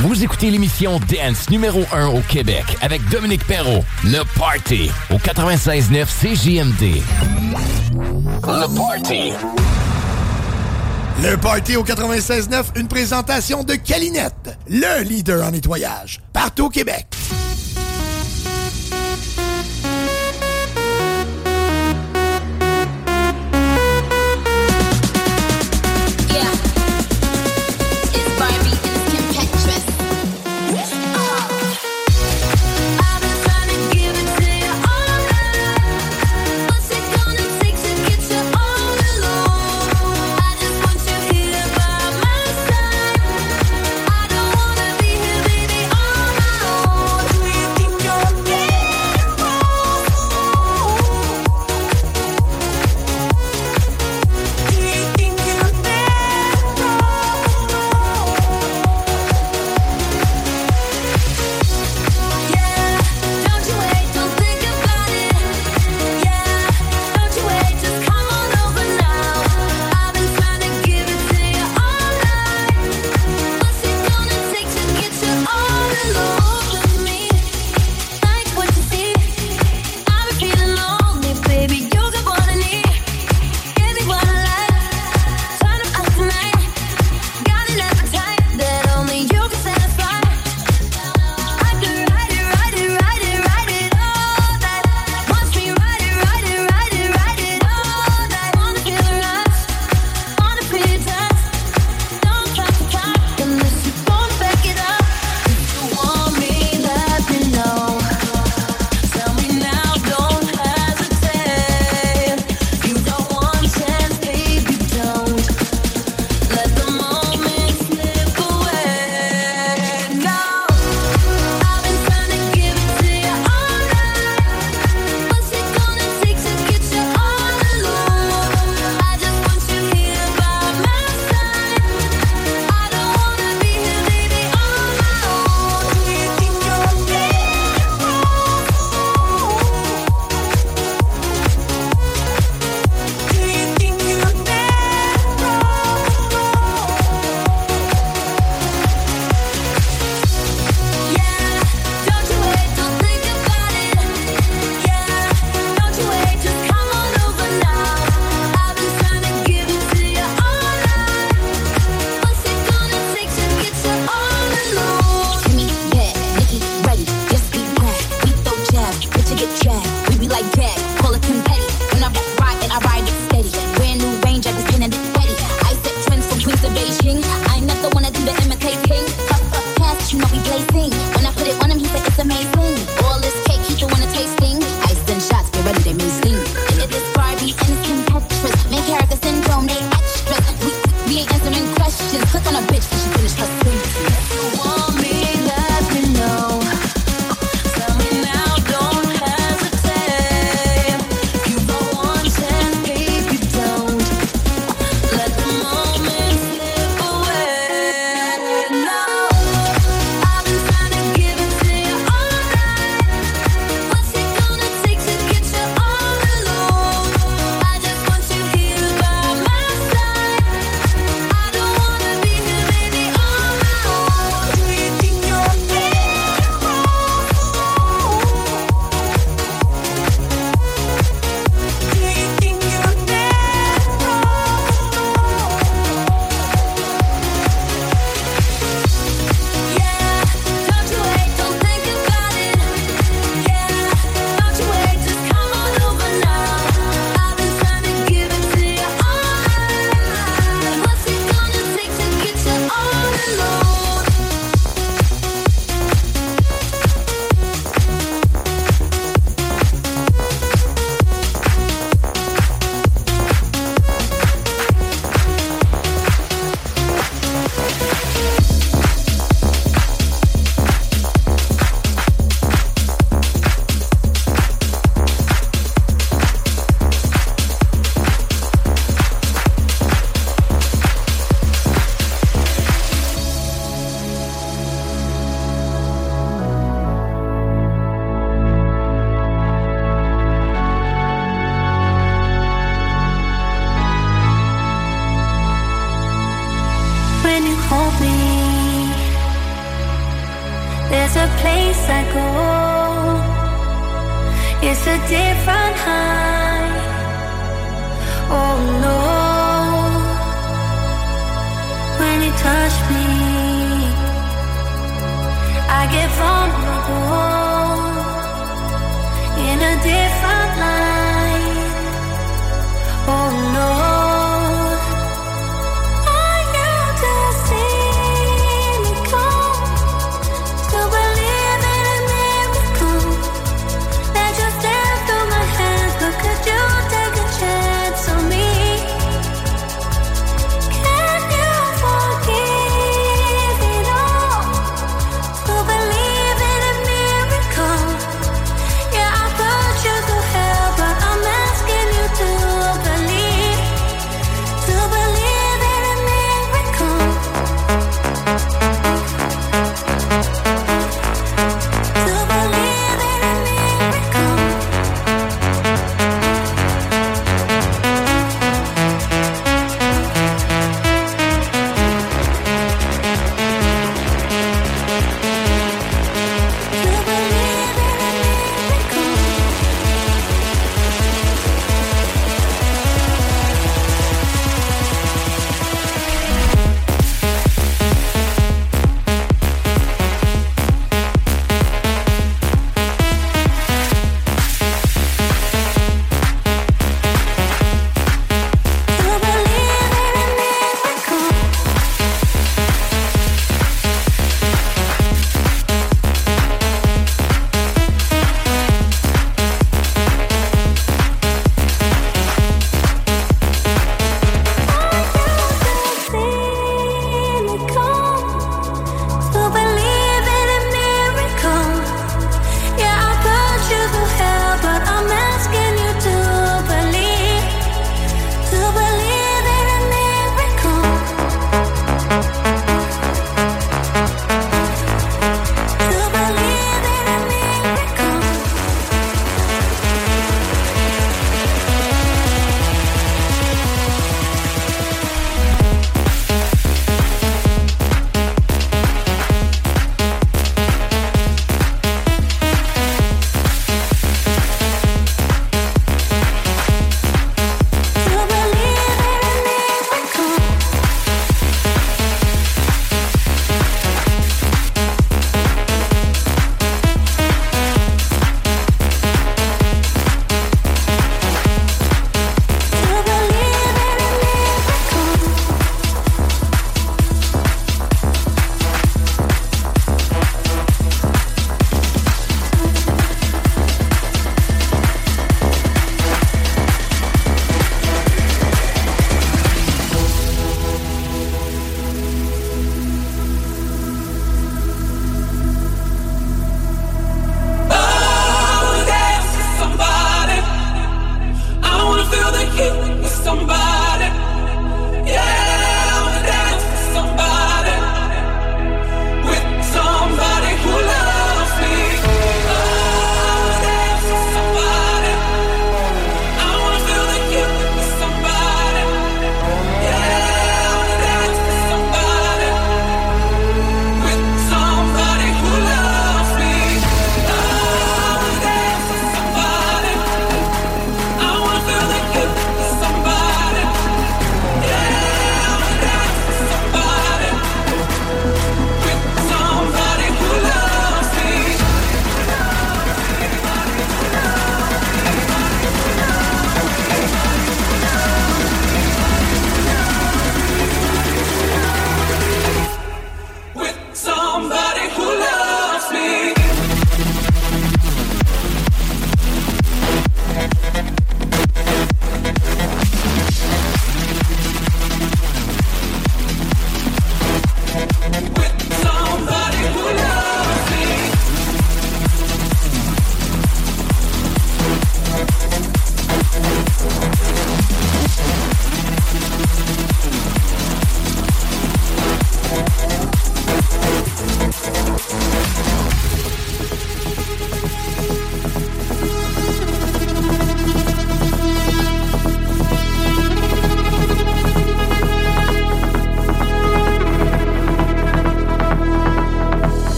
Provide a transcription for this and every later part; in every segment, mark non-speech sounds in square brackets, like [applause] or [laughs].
Vous écoutez l'émission Dance numéro 1 au Québec avec Dominique Perrault. Le Party au 96.9 CJMD. Le Party. Le Party au 96.9, une présentation de Calinette, le leader en nettoyage, partout au Québec.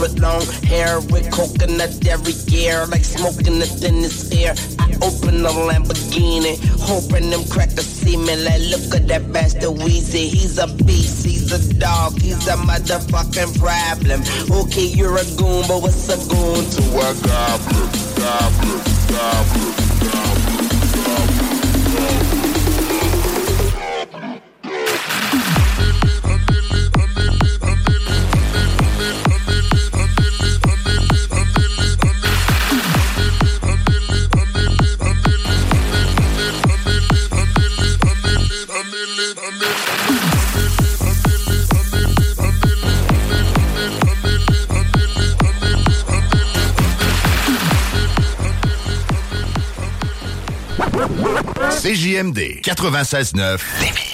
With long hair with coconut every year, like smoking the thinnest air. I open the Lamborghini, hoping them crackers see me. Like, look at that bastard Weezy. He's a beast, he's a dog, he's a motherfucking problem. Okay, you're a goon, but what's a goon to a goblin? Goblin, goblin, goblin, MD, 96-9.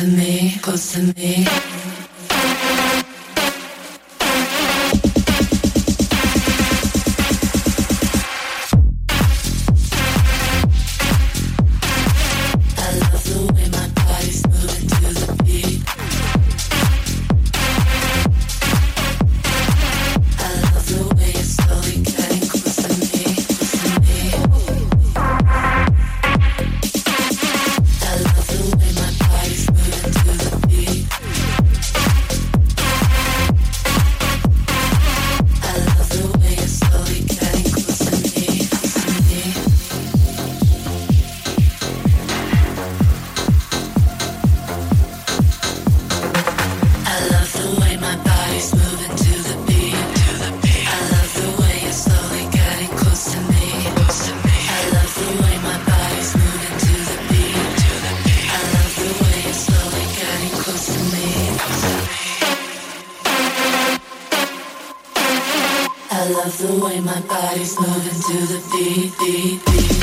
For me. love the way my body's moving to the beat, beat, beat.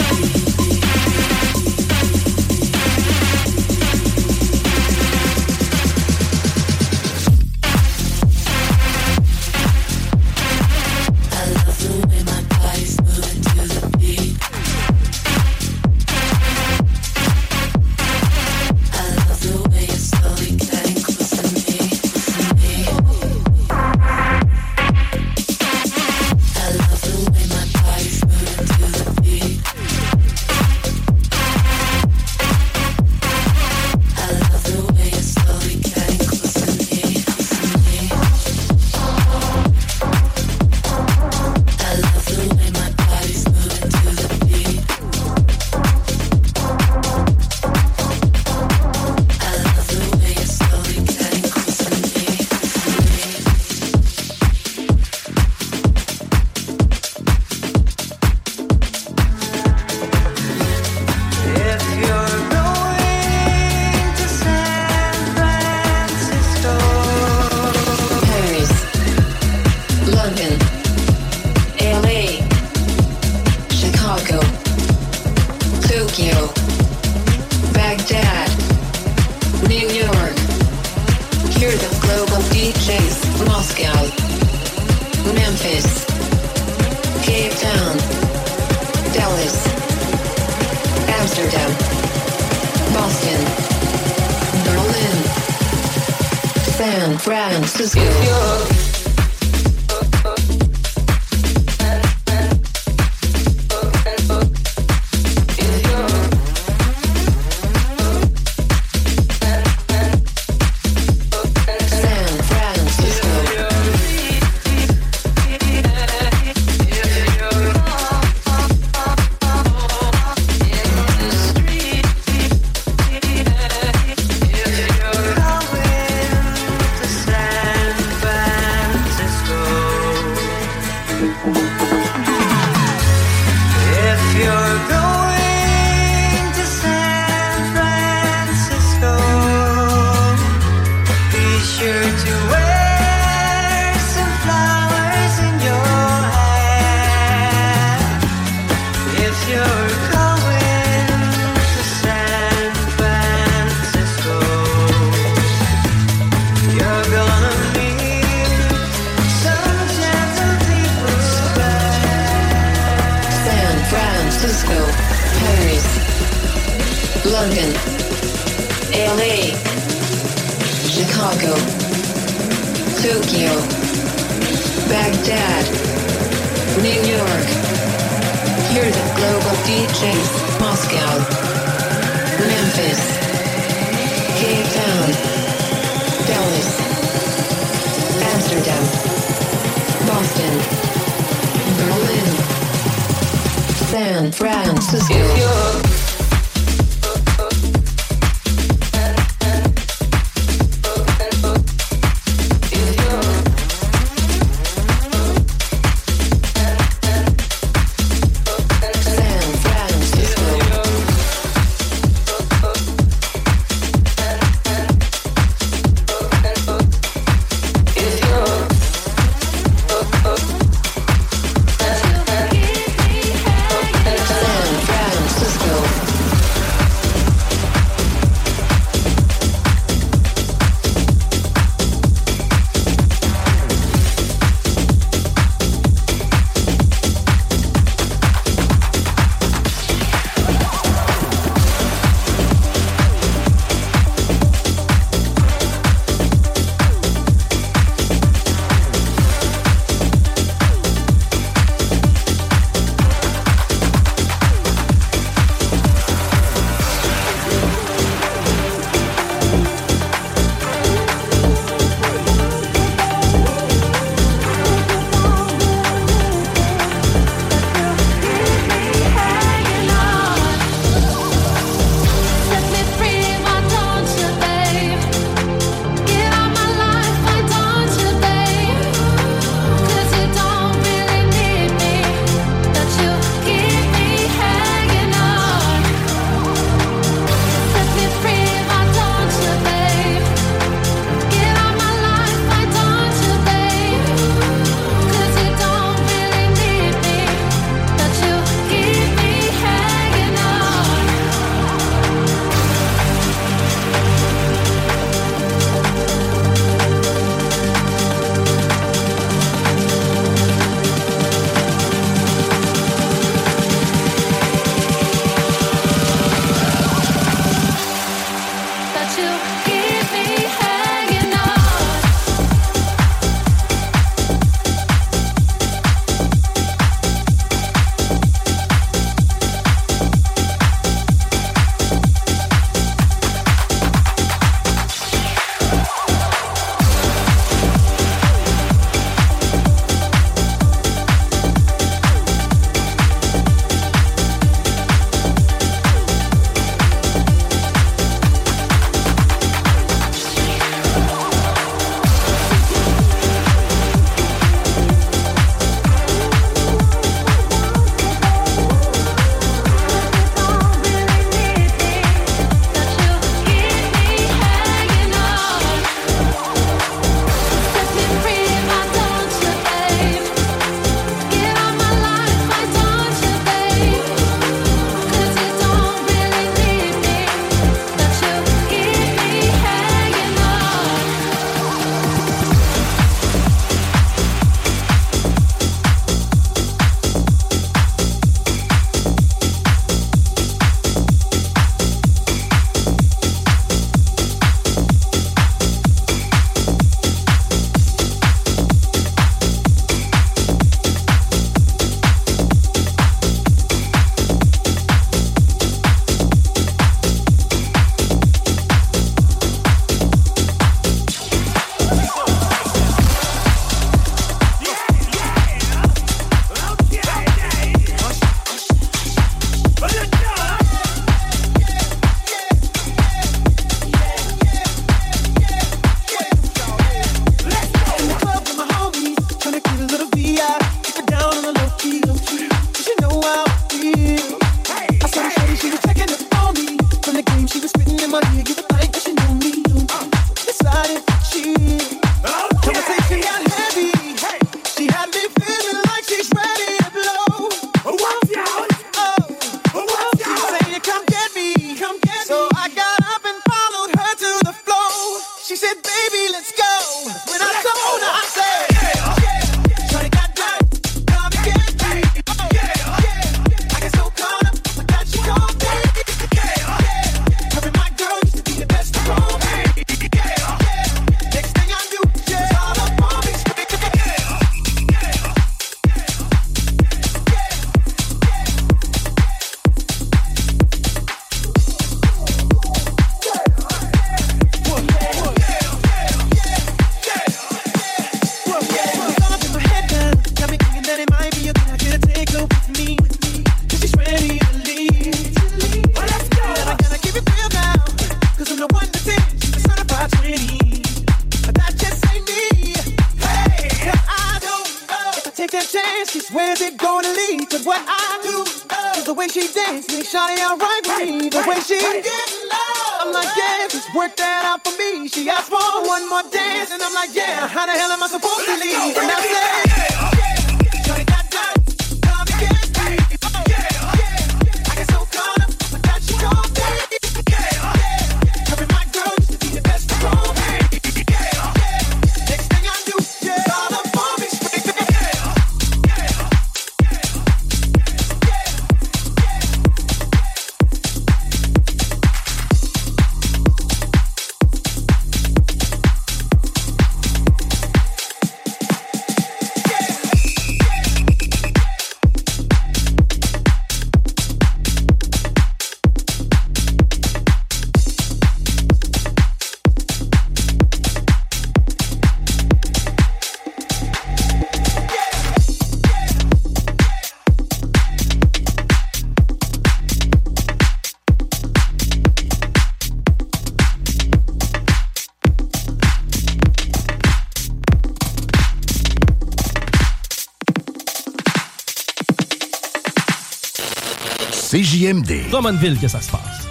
CJMD. Drummondville que ça se passe?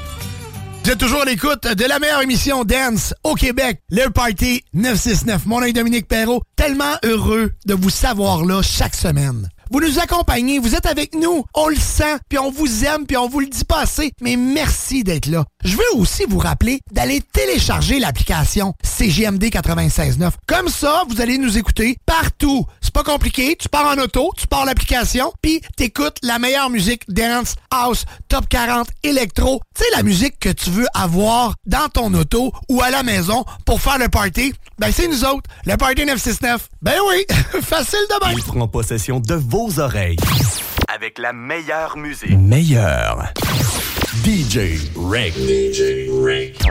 Vous êtes toujours à l'écoute de la meilleure émission Dance au Québec, le Party 969. Mon nom est Dominique Perrault. Tellement heureux de vous savoir là chaque semaine. Vous nous accompagnez, vous êtes avec nous, on le sent, puis on vous aime, puis on vous le dit pas assez, mais merci d'être là. Je veux aussi vous rappeler d'aller télécharger l'application CGMD 96.9. Comme ça, vous allez nous écouter partout. Pas compliqué, tu pars en auto, tu pars l'application, puis t'écoutes la meilleure musique dance, house, top 40, électro. Tu sais, la musique que tu veux avoir dans ton auto ou à la maison pour faire le party, ben c'est nous autres, le Party 969. Ben oui, [laughs] facile de même. Il prend possession de vos oreilles. Avec la meilleure musique. Meilleur. DJ Rick. DJ Rick.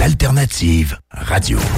L'alternative radio.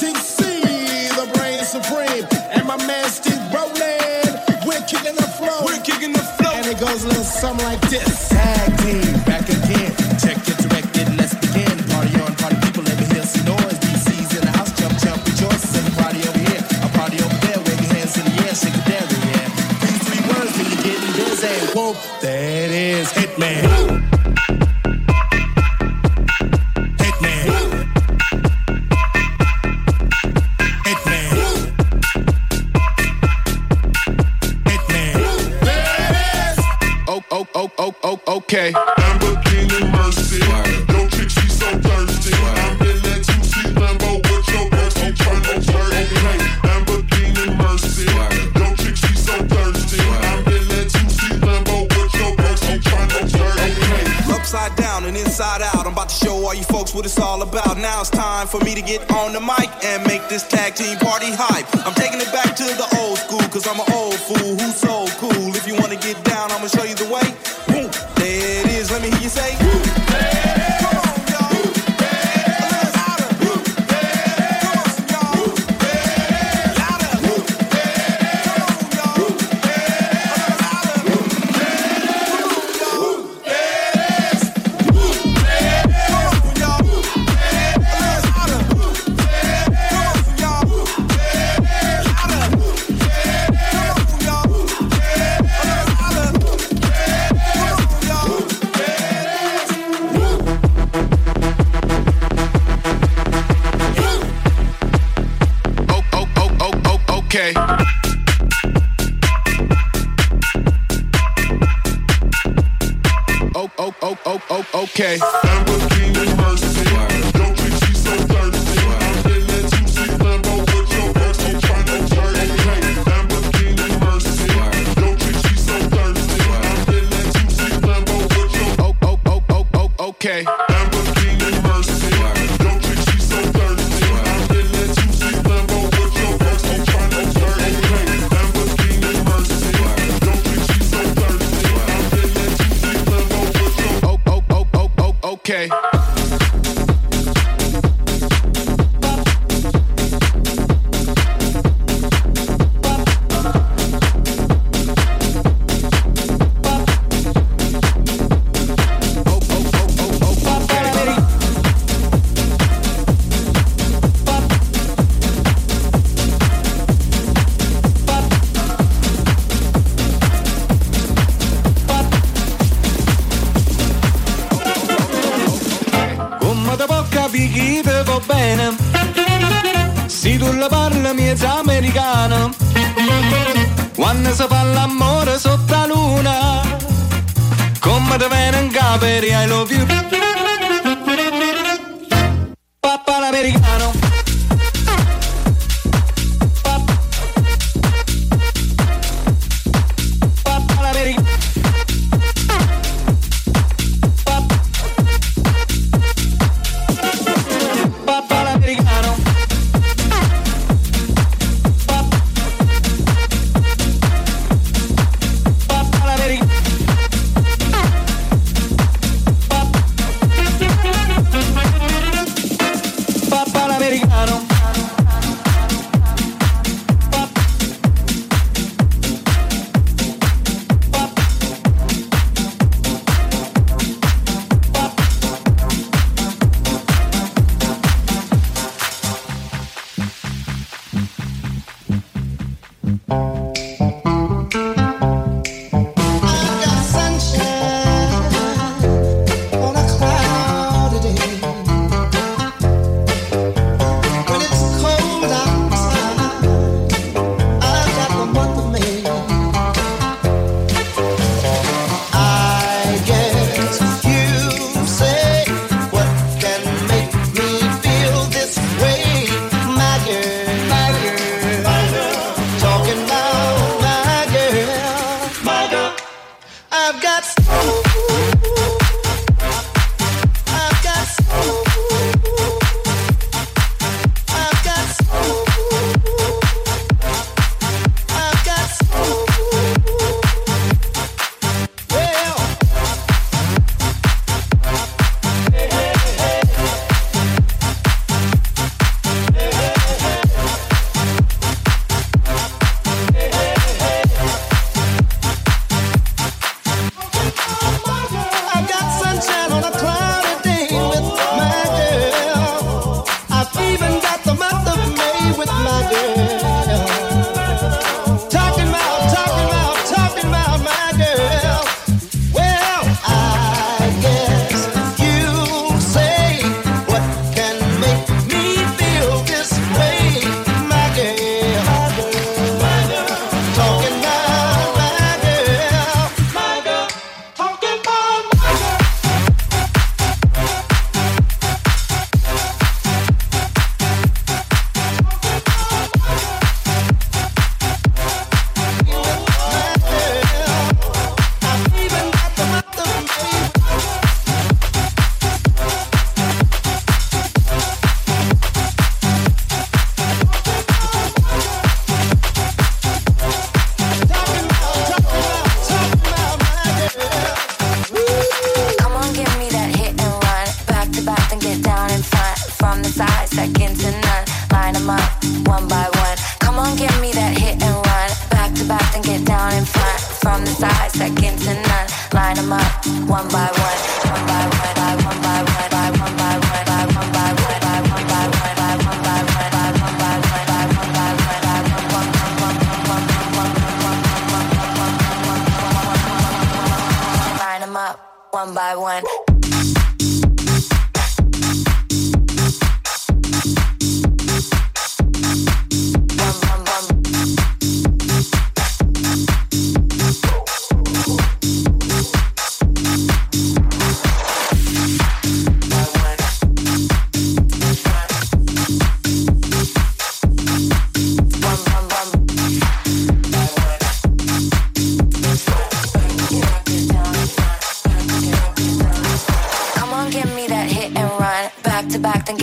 The brain supreme, and my man Steve We're kicking the. We're kicking the. And it goes a little something like this. Tag team, back again. Check let's begin. Party on, party people, noise. DC's in the house, jump, jump, rejoice. A party over here, a party over there. Wave your hands in the air, shake yeah. Three words, you're. Whoa, that is Hitman. Woo! for me to get on the mic.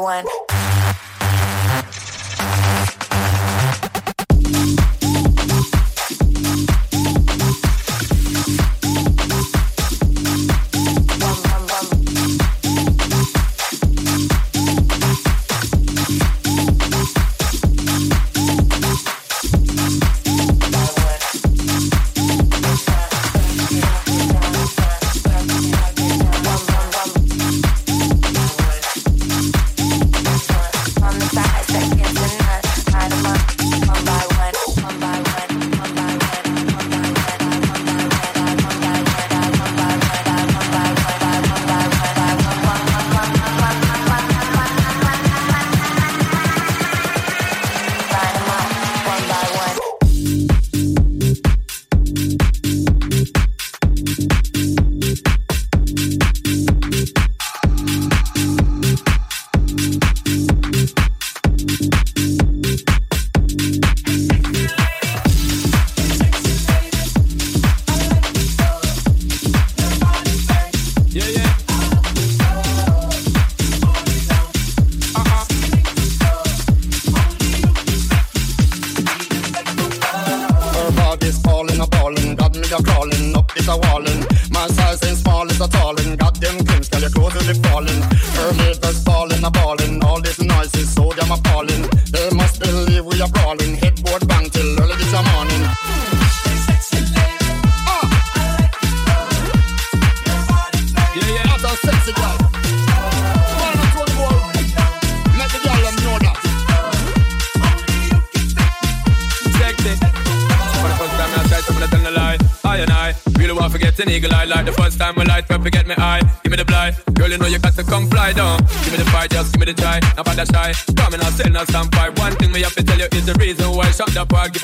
one.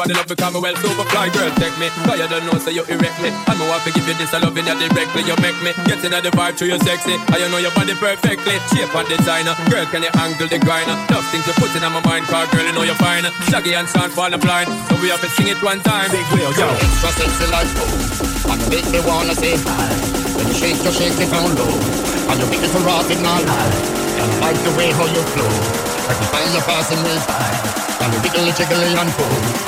The park. Give her the love because me well super fly. Girl, take me. Cause you don't know, so you erect me. And me want to give you this, I love you that directly. You make me get in the vibe to you sexy. And you know your body perfectly. Shape and designer. Girl, can you angle the grinder? Love things you put in on my mind. Cause girl, you know you're fine. Shaggy and Sean fall the blind. So we have to sing it one time. Big wheel, yo. Extra sexy like oh, and you make me wanna say hi. When you shake, you shake it down low, and you make it to rock it now. And I like the way how you flow, like the style you're passing me by. And you wiggly jiggly and cool,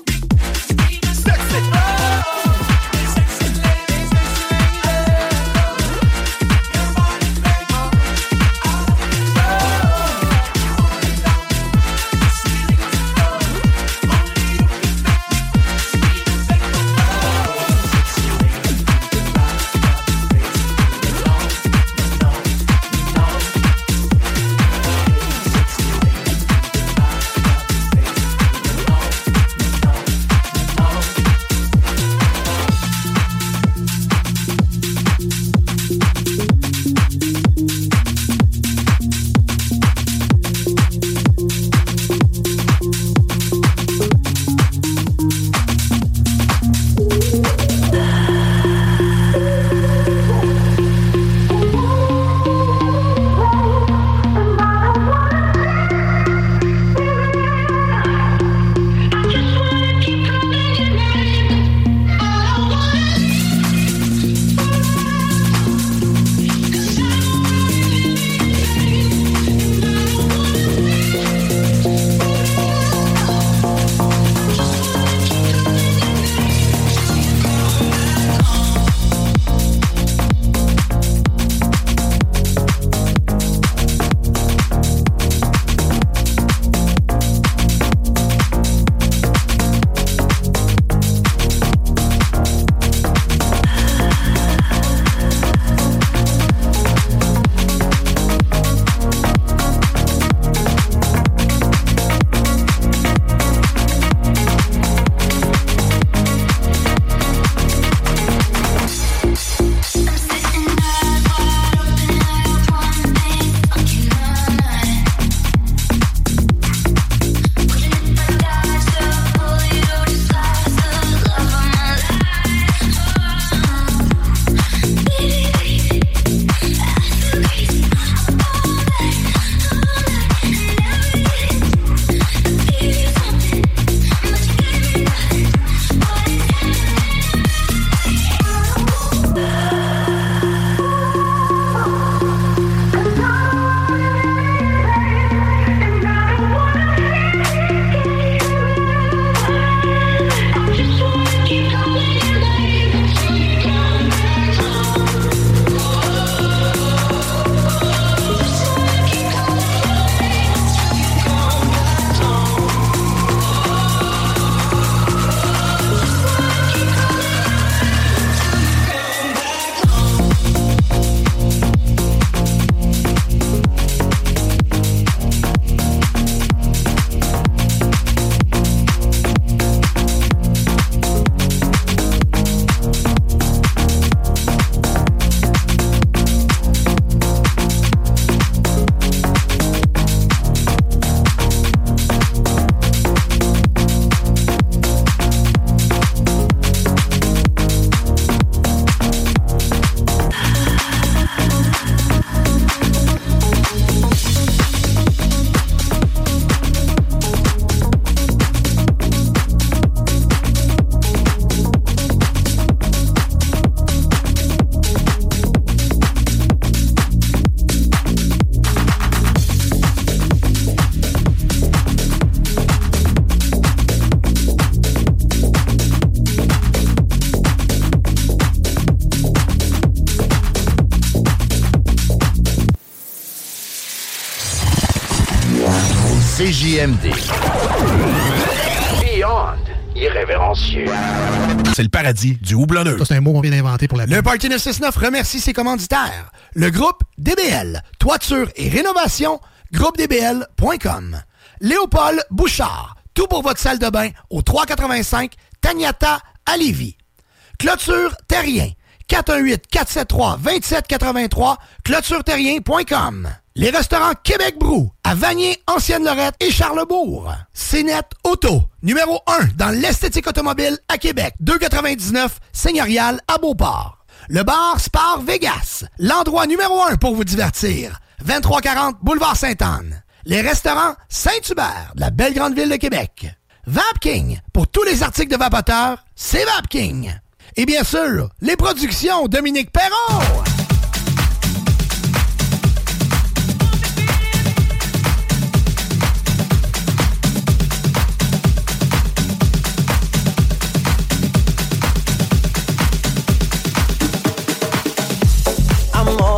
CJMD. Beyond irrévérencieux. C'est le paradis du houblonneux. C'est un mot qu'on vient d'inventer pour la Le Party 969 remercie ses commanditaires. Le groupe DBL, toiture et rénovation, groupedbl.com. Léopold Bouchard, tout pour votre salle de bain au 385 Tagnata à Lévis. Clôture Terrien, 418-473-2783, clôtureterrien.com. Les restaurants Québec Brou, à Vanier, Ancienne-Lorette et Charlebourg. CNET Auto, numéro 1 dans l'esthétique automobile à Québec, 299 Seigneurial à Beauport. Le bar Spar Vegas, l'endroit numéro 1 pour vous divertir. 2340 Boulevard Sainte-Anne. Les restaurants Saint-Hubert, de la belle grande ville de Québec. Vapking, pour tous les articles de vapoteurs, c'est Vapking. Et bien sûr, les productions Dominique Perrault.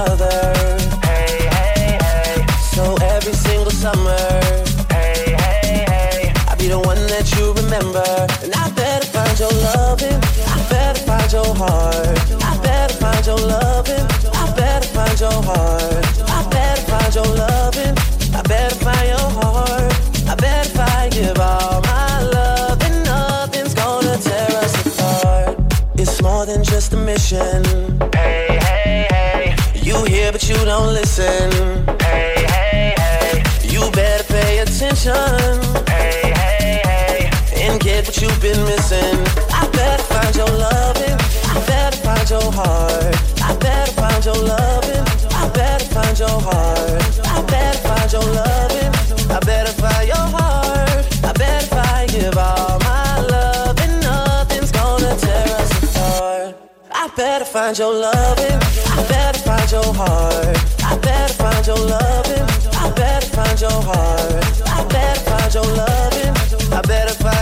Another. Hey, hey, hey. So every single summer. Hey, hey, hey. I'll be the one that you remember. And I better find your loving. I better find your heart. I better find your loving. I better find your heart. I better find your loving. I better find your heart. I better find give all my love and nothing's gonna tear us apart. It's more than just a mission. But you don't listen. Hey, hey, hey. You better pay attention. Hey, hey, hey. And get what you've been missing. I better find your loving. I better find your heart. I better find your loving. I better find your heart. I better find your loving. I better find your heart. I better find give all my love and nothing's gonna tear us apart. I better find your loving. Find your heart. I better find your loving. I better find your heart. I better find your loving. I better find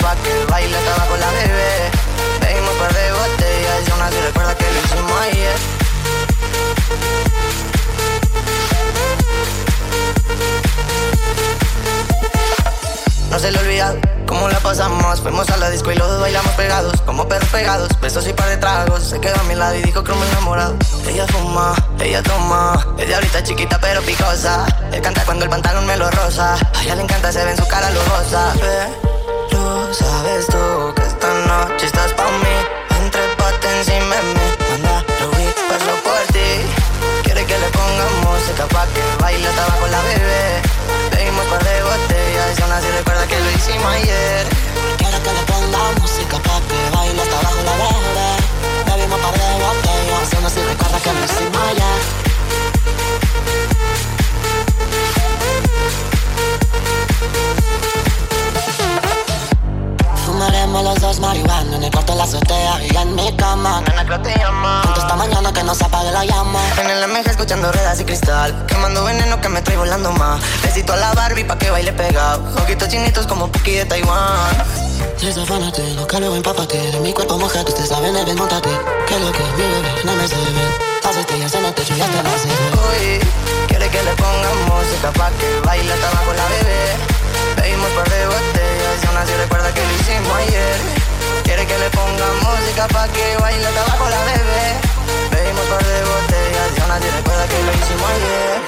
pa' que baile hasta abajo la bebé Pedimos par de botellas y aún así recuerda que lo hicimos ayer No se le olvida cómo la pasamos. Fuimos a la disco y los dos bailamos pegados, como perros pegados. Besos y par de tragos. Se quedó a mi lado y dijo que me enamorado. Ella fuma, ella toma. De ahorita chiquita pero picosa. Él canta cuando el pantalón me lo rosa. A ella le encanta, se ve en su cara lujosa. Sabes tú que esta noche estás pa' mí. Entre pate encima de mí. Anda, Rubí, paso por ti. Quiere que le ponga música pa' que baile hasta abajo la bebé. Pedimos par de botellas y aún así recuerda que lo hicimos ayer. Quiero que le ponga música pa' que baile hasta abajo la bebé. Bebimos par de botellas, y aún así recuerda que lo hicimos ayer. Fumaremos los dos marihuana en el cuarto de la azotea y en mi cama. Nena, creo te llama. Junto esta mañana que no se apague la llama. En el MG escuchando ruedas y cristal. Quemando veneno que me trae volando más. Besito a la Barbie pa' que baile pegado. Ojitos chinitos como Puki de Taiwán. Desafánate, loca luego empápate De mi cuerpo mojado, usted sabe, ven, montate Que lo que mi bebé, no me se ven Las estrellas en el techo ya te las Uy, quiere que le ponga música Pa' que baile hasta abajo la bebé Pedimos par de recuerda que lo hicimos ayer. Quiere que le ponga música Pa' que baile hasta abajo la bebé. Pedimos par de botellas Y aún recuerda que lo hicimos ayer.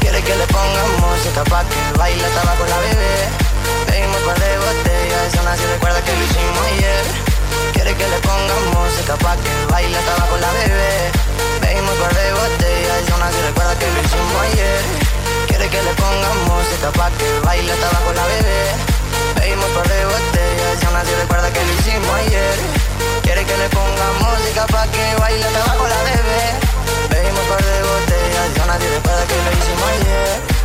Quiere que le ponga música pa' que baile estaba con la bebé. Pedimos par de botellas, aún así recuerda que lo hicimos ayer. Quiere que le ponga música pa' que baile estaba con la bebé Pedimos par de botellas, aún así recuerda que lo hicimos ayer. Quiere que le ponga música pa' que baile estaba con la bebé. Pedimos par de botellas, aún así recuerda que lo hicimos ayer. Quiere que le ponga música pa' que baile estaba con la bebé. Pedimos par de botellas, y aún así recuerda que lo hicimos ayer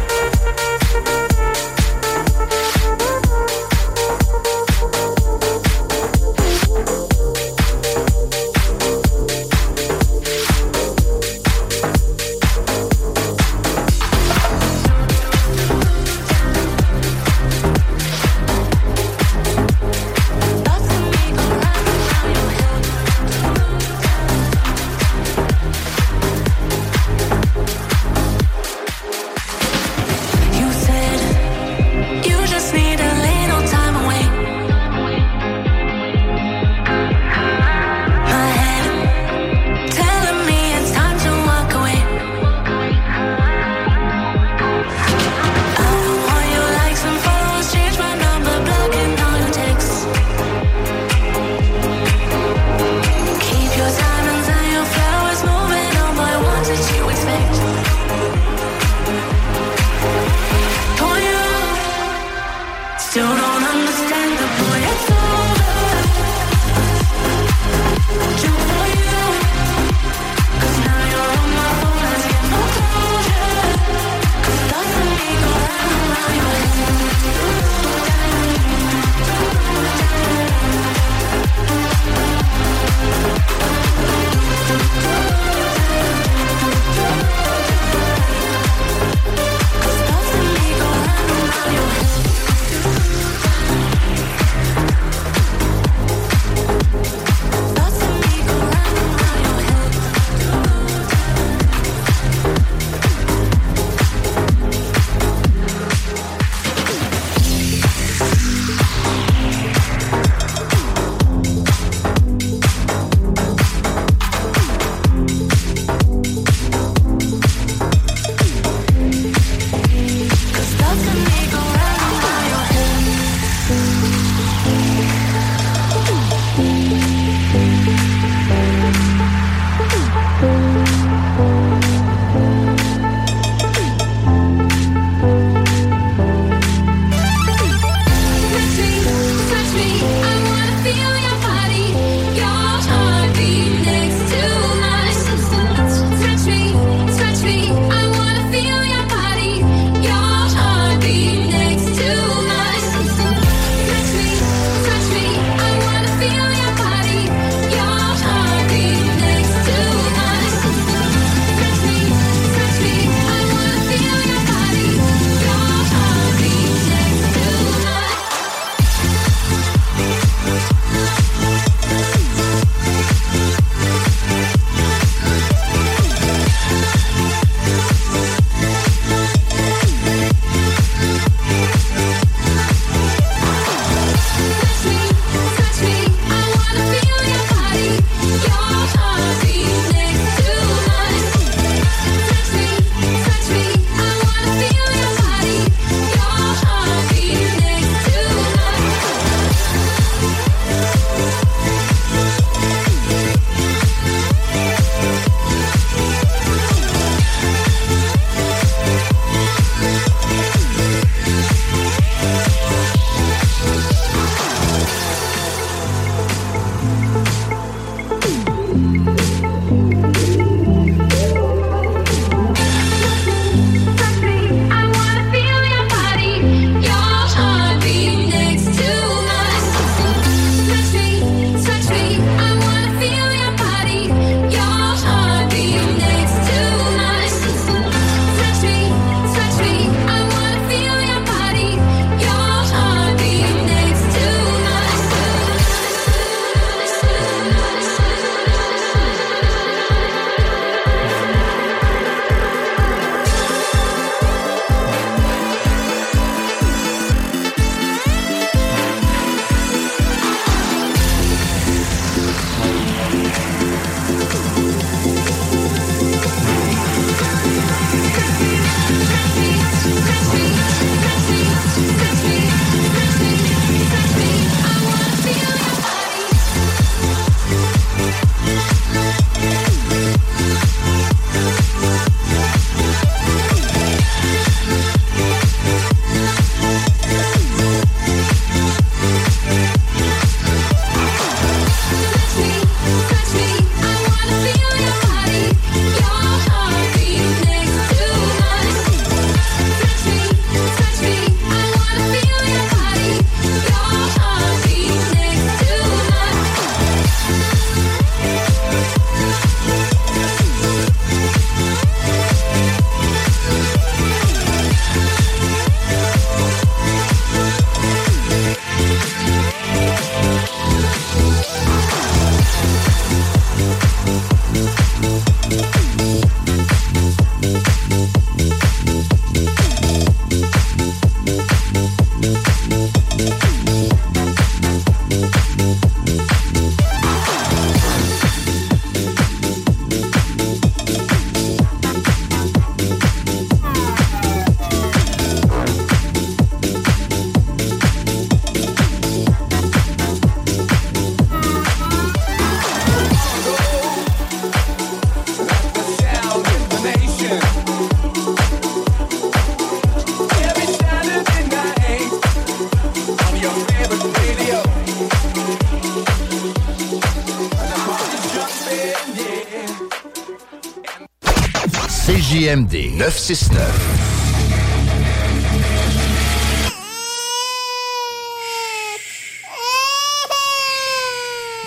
CJMD 969.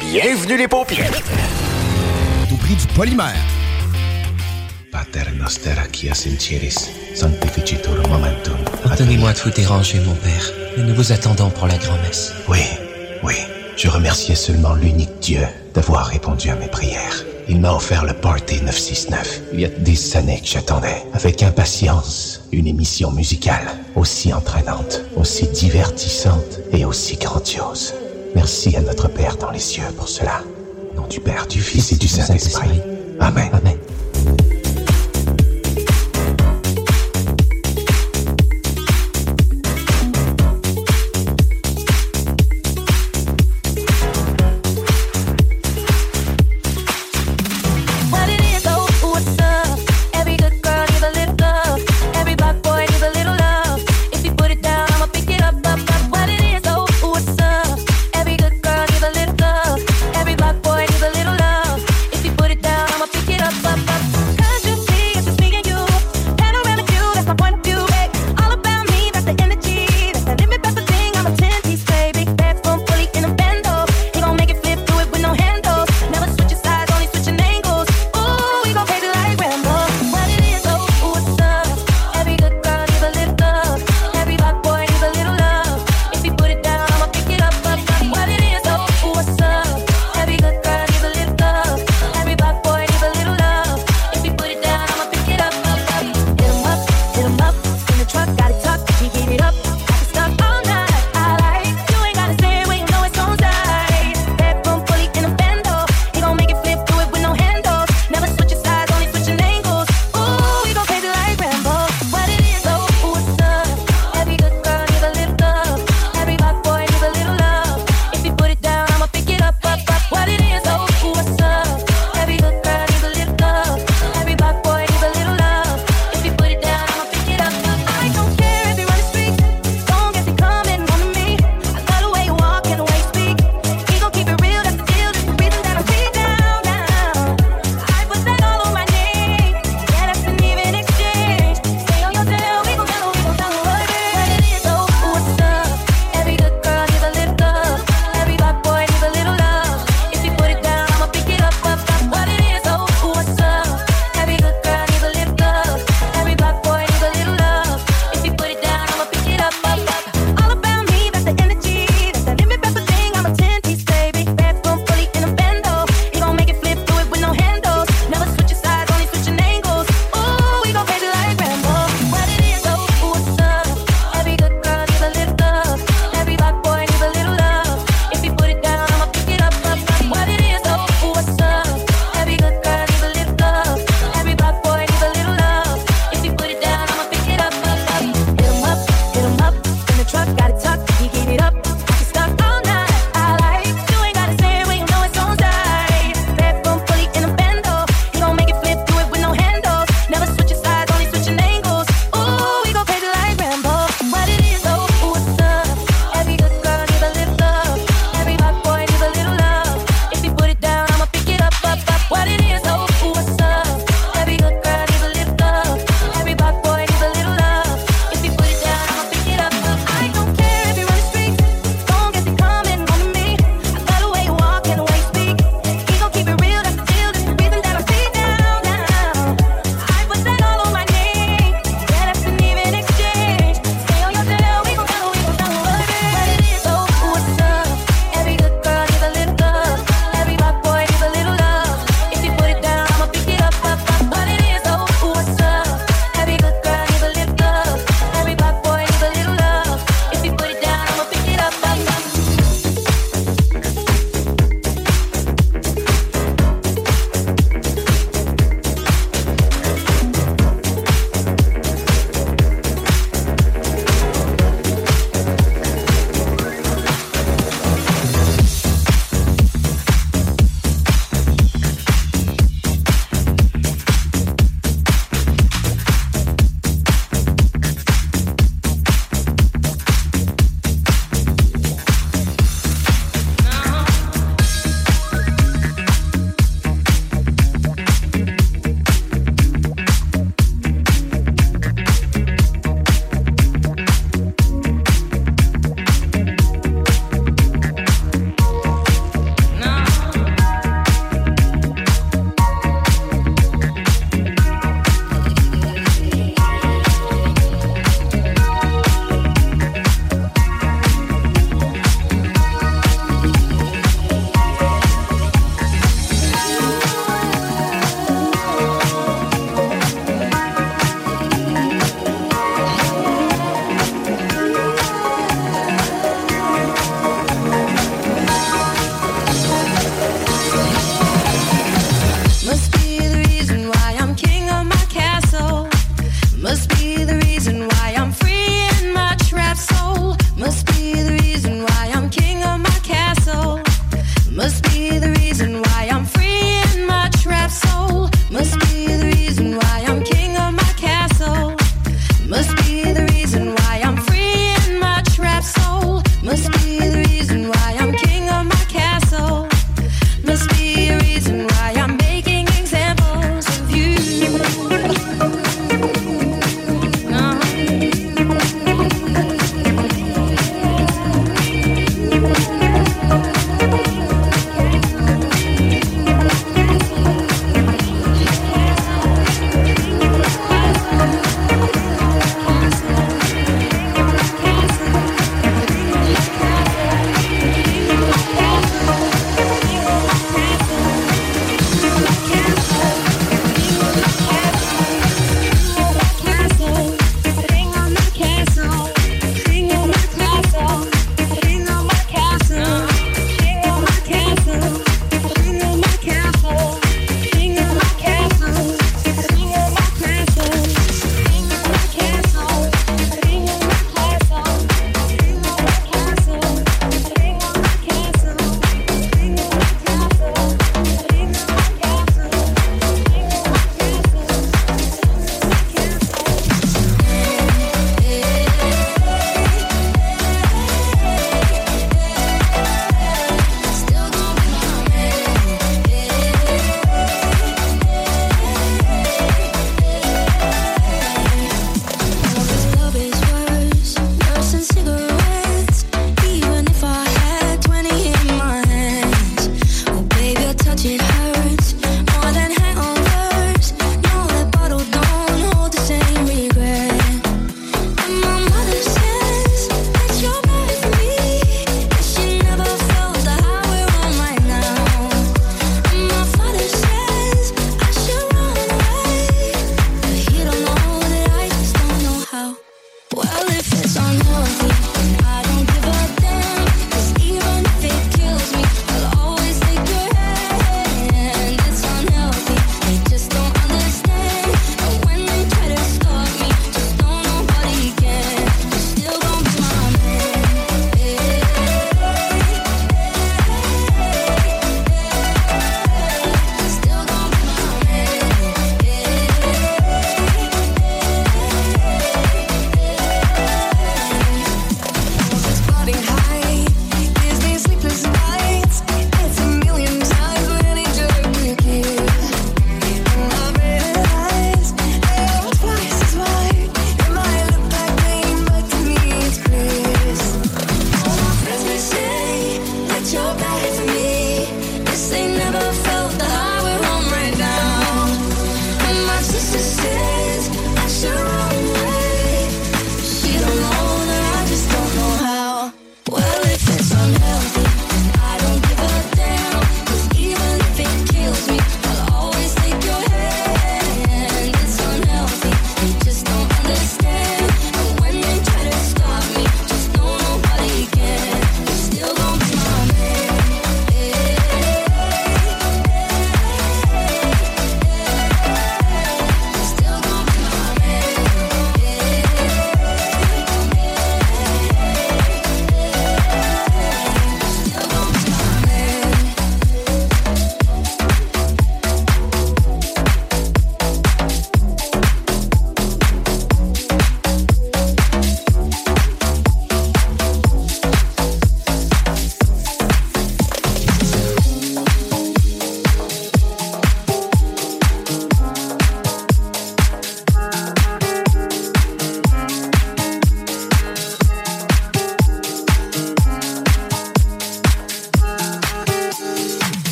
Bienvenue les paupières. Au prix du polymère. Pater noster qui sentiris, sanctificitur momentum. Pardonnez-moi de vous déranger, mon père, mais nous vous attendons pour la grand-messe. Oui, oui, je remerciais seulement l'unique Dieu d'avoir répondu à mes prières. Il m'a offert le Party 969. Il y a des années que j'attendais, avec impatience, une émission musicale aussi entraînante, aussi divertissante et aussi grandiose. Merci à notre Père dans les cieux pour cela. Au nom du Père, du Fils et du Saint-Esprit. Amen. Amen.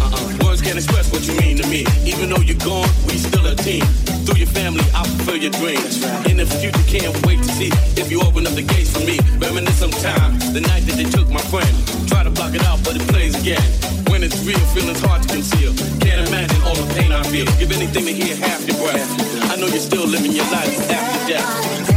Uh-uh. Words can't express what you mean to me. Even though you're gone, we still a team. Through your family, I fulfill your dreams. In the future, can't wait to see if you open up the gates for me. Reminisce some time, the night that they took my friend. Try to block it out, but it plays again. When it's real, feelings hard to conceal. Can't imagine all the pain I feel. Give anything to hear half your breath. I know you're still living your life after death.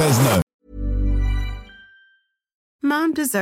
16-9